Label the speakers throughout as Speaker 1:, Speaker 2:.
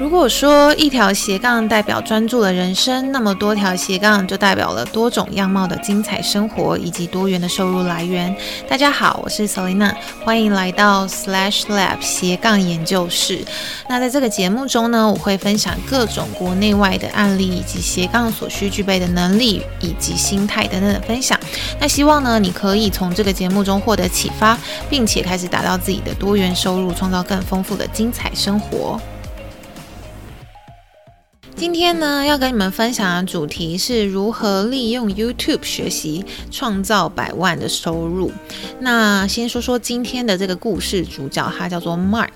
Speaker 1: 如果说一条斜杠代表专注的人生，那么多条斜杠就代表了多种样貌的精彩生活以及多元的收入来源。大家好，我是 Selina，欢迎来到 Slash Lab 斜杠研究室。那在这个节目中呢，我会分享各种国内外的案例，以及斜杠所需具备的能力以及心态等等的分享。那希望呢，你可以从这个节目中获得启发，并且开始打造自己的多元收入，创造更丰富的精彩生活。今天呢，要跟你们分享的主题是如何利用 YouTube 学习创造百万的收入。那先说说今天的这个故事主角，他叫做 Mark，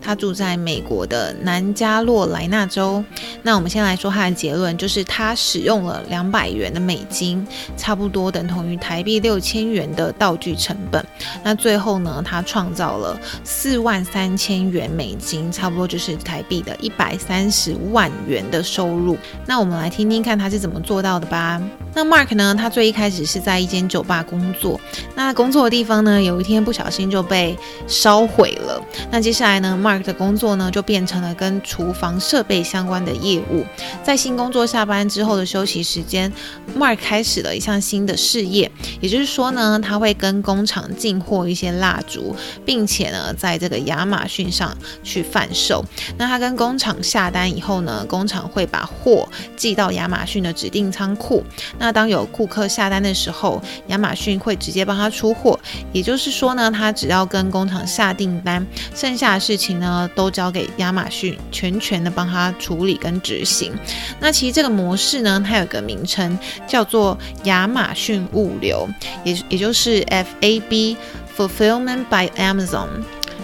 Speaker 1: 他住在美国的南加洛莱纳州。那我们先来说他的结论，就是他使用了两百元的美金，差不多等同于台币六千元的道具成本。那最后呢，他创造了四万三千元美金，差不多就是台币的一百三十万元的收入，那我们来听听看他是怎么做到的吧。那 Mark 呢，他最一开始是在一间酒吧工作，那工作的地方呢，有一天不小心就被烧毁了。那接下来呢，Mark 的工作呢，就变成了跟厨房设备相关的业务。在新工作下班之后的休息时间，Mark 开始了一项新的事业，也就是说呢，他会跟工厂进货一些蜡烛，并且呢，在这个亚马逊上去贩售。那他跟工厂下单以后呢，工厂会把货寄到亚马逊的指定仓库。那当有顾客下单的时候，亚马逊会直接帮他出货。也就是说呢，他只要跟工厂下订单，剩下的事情呢都交给亚马逊全权的帮他处理跟执行。那其实这个模式呢，它有个名称叫做亚马逊物流，也也就是 FAB Fulfillment by Amazon。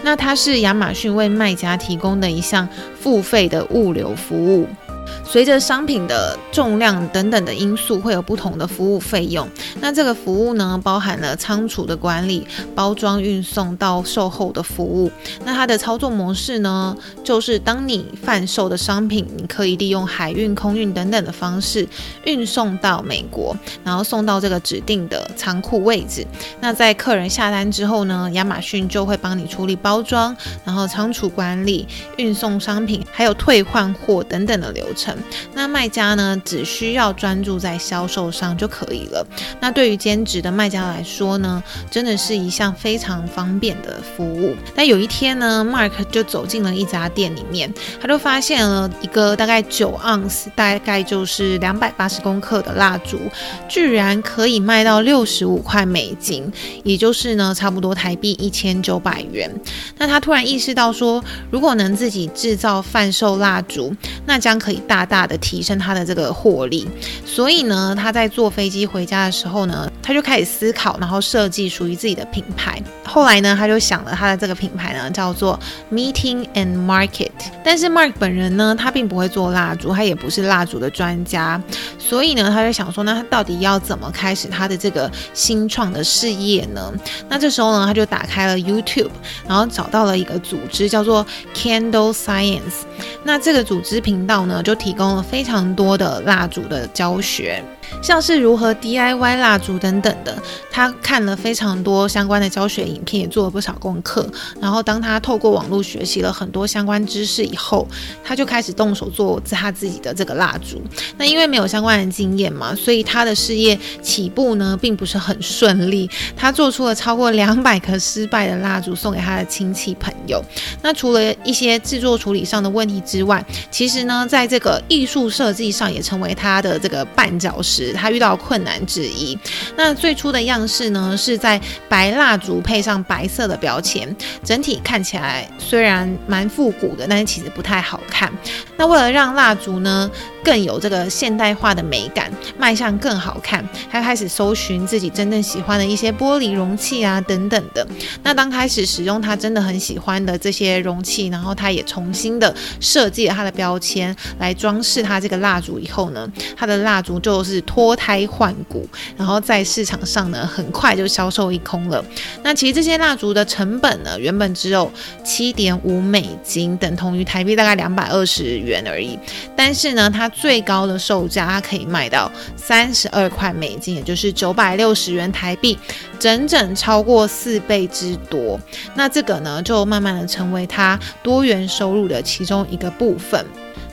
Speaker 1: 那它是亚马逊为卖家提供的一项付费的物流服务。随着商品的重量等等的因素，会有不同的服务费用。那这个服务呢，包含了仓储的管理、包装、运送到售后的服务。那它的操作模式呢，就是当你贩售的商品，你可以利用海运、空运等等的方式运送到美国，然后送到这个指定的仓库位置。那在客人下单之后呢，亚马逊就会帮你处理包装，然后仓储管理、运送商品，还有退换货等等的流程。那卖家呢，只需要专注在销售上就可以了。那对于兼职的卖家来说呢，真的是一项非常方便的服务。但有一天呢，Mark 就走进了一家店里面，他就发现了一个大概九盎司，大概就是两百八十公克的蜡烛，居然可以卖到六十五块美金，也就是呢，差不多台币一千九百元。那他突然意识到说，如果能自己制造贩售蜡烛，那将可以大大的提升他的这个获利，所以呢，他在坐飞机回家的时候呢，他就开始思考，然后设计属于自己的品牌。后来呢，他就想了他的这个品牌呢，叫做 Meeting and Market。但是 Mark 本人呢，他并不会做蜡烛，他也不是蜡烛的专家，所以呢，他就想说，那他到底要怎么开始他的这个新创的事业呢？那这时候呢，他就打开了 YouTube，然后找到了一个组织叫做 Candle Science。那这个组织频道呢，就提供了非常多的蜡烛的教学。像是如何 DIY 蜡烛等等的，他看了非常多相关的教学影片，也做了不少功课。然后，当他透过网络学习了很多相关知识以后，他就开始动手做他自己的这个蜡烛。那因为没有相关的经验嘛，所以他的事业起步呢，并不是很顺利。他做出了超过两百颗失败的蜡烛，送给他的亲戚朋友。那除了一些制作处理上的问题之外，其实呢，在这个艺术设计上也成为他的这个绊脚石。他遇到困难之一。那最初的样式呢，是在白蜡烛配上白色的标签，整体看起来虽然蛮复古的，但是其实不太好看。那为了让蜡烛呢，更有这个现代化的美感，卖相更好看，他开始搜寻自己真正喜欢的一些玻璃容器啊等等的。那当开始使用他真的很喜欢的这些容器，然后他也重新的设计了他的标签来装饰他这个蜡烛以后呢，他的蜡烛就是脱胎换骨，然后在市场上呢很快就销售一空了。那其实这些蜡烛的成本呢，原本只有七点五美金，等同于台币大概两百二十元而已。但是呢，它最高的售价可以卖到三十二块美金，也就是九百六十元台币，整整超过四倍之多。那这个呢，就慢慢的成为它多元收入的其中一个部分。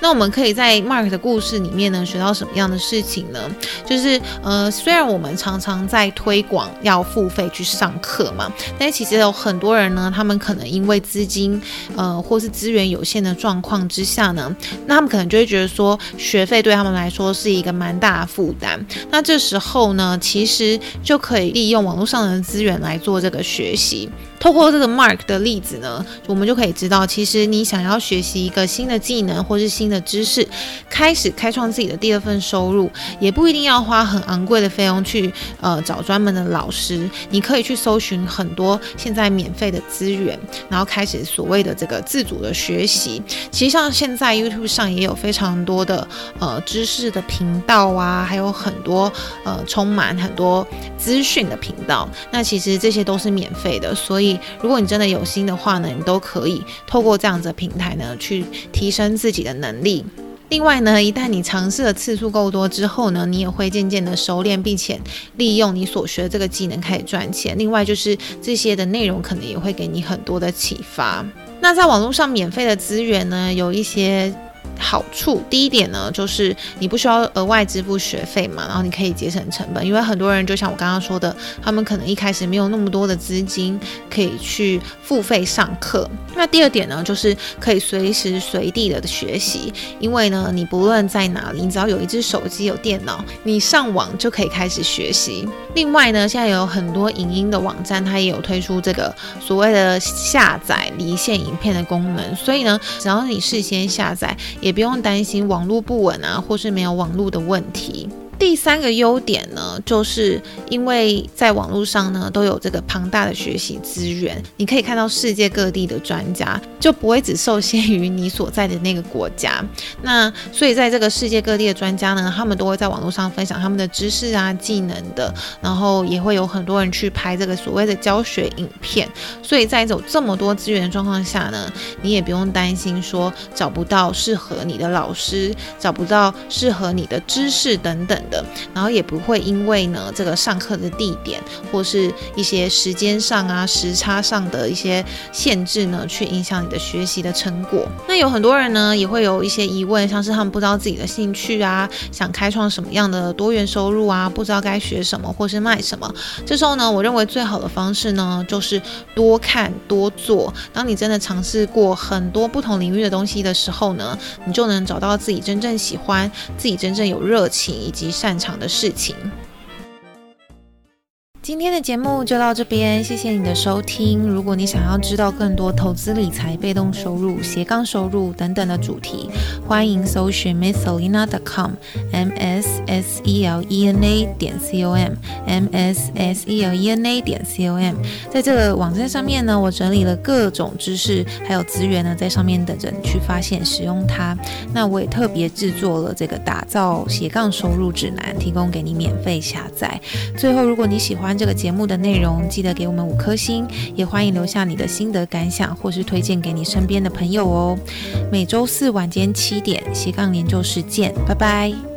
Speaker 1: 那我们可以在 Mark 的故事里面呢，学到什么样的事情呢？就是呃，虽然我们常常在推广要付费去上课嘛，但其实有很多人呢，他们可能因为资金呃或是资源有限的状况之下呢，那他们可能就会觉得说学费对他们来说是一个蛮大的负担。那这时候呢，其实就可以利用网络上的资源来做这个学习。透过这个 Mark 的例子呢，我们就可以知道，其实你想要学习一个新的技能或是新的知识，开始开创自己的第二份收入，也不一定要花很昂贵的费用去呃找专门的老师，你可以去搜寻很多现在免费的资源，然后开始所谓的这个自主的学习。其实像现在 YouTube 上也有非常多的呃知识的频道啊，还有很多呃充满很多资讯的频道，那其实这些都是免费的，所以。如果你真的有心的话呢，你都可以透过这样子的平台呢，去提升自己的能力。另外呢，一旦你尝试的次数够多之后呢，你也会渐渐的熟练，并且利用你所学的这个技能开始赚钱。另外就是这些的内容可能也会给你很多的启发。那在网络上免费的资源呢，有一些。好处第一点呢，就是你不需要额外支付学费嘛，然后你可以节省成本，因为很多人就像我刚刚说的，他们可能一开始没有那么多的资金可以去付费上课。那第二点呢，就是可以随时随地的学习，因为呢，你不论在哪里，你只要有一只手机、有电脑，你上网就可以开始学习。另外呢，现在有很多影音的网站，它也有推出这个所谓的下载离线影片的功能，所以呢，只要你事先下载。也不用担心网络不稳啊，或是没有网络的问题。第三个优点呢，就是因为在网络上呢都有这个庞大的学习资源，你可以看到世界各地的专家，就不会只受限于你所在的那个国家。那所以在这个世界各地的专家呢，他们都会在网络上分享他们的知识啊、技能的，然后也会有很多人去拍这个所谓的教学影片。所以在有这么多资源的状况下呢，你也不用担心说找不到适合你的老师，找不到适合你的知识等等。的，然后也不会因为呢这个上课的地点或是一些时间上啊时差上的一些限制呢，去影响你的学习的成果。那有很多人呢也会有一些疑问，像是他们不知道自己的兴趣啊，想开创什么样的多元收入啊，不知道该学什么或是卖什么。这时候呢，我认为最好的方式呢就是多看多做。当你真的尝试过很多不同领域的东西的时候呢，你就能找到自己真正喜欢、自己真正有热情以及擅长的事情。今天的节目就到这边，谢谢你的收听。如果你想要知道更多投资理财、被动收入、斜杠收入等等的主题，欢迎搜寻 misselena.com，m s s e l e n a 点 c o m，m s s e l e n a 点 c o m。在这个网站上面呢，我整理了各种知识还有资源呢，在上面等着你去发现、使用它。那我也特别制作了这个打造斜杠收入指南，提供给你免费下载。最后，如果你喜欢这个节目的内容，记得给我们五颗星，也欢迎留下你的心得感想，或是推荐给你身边的朋友哦。每周四晚间七点，斜杠研究室见，拜拜。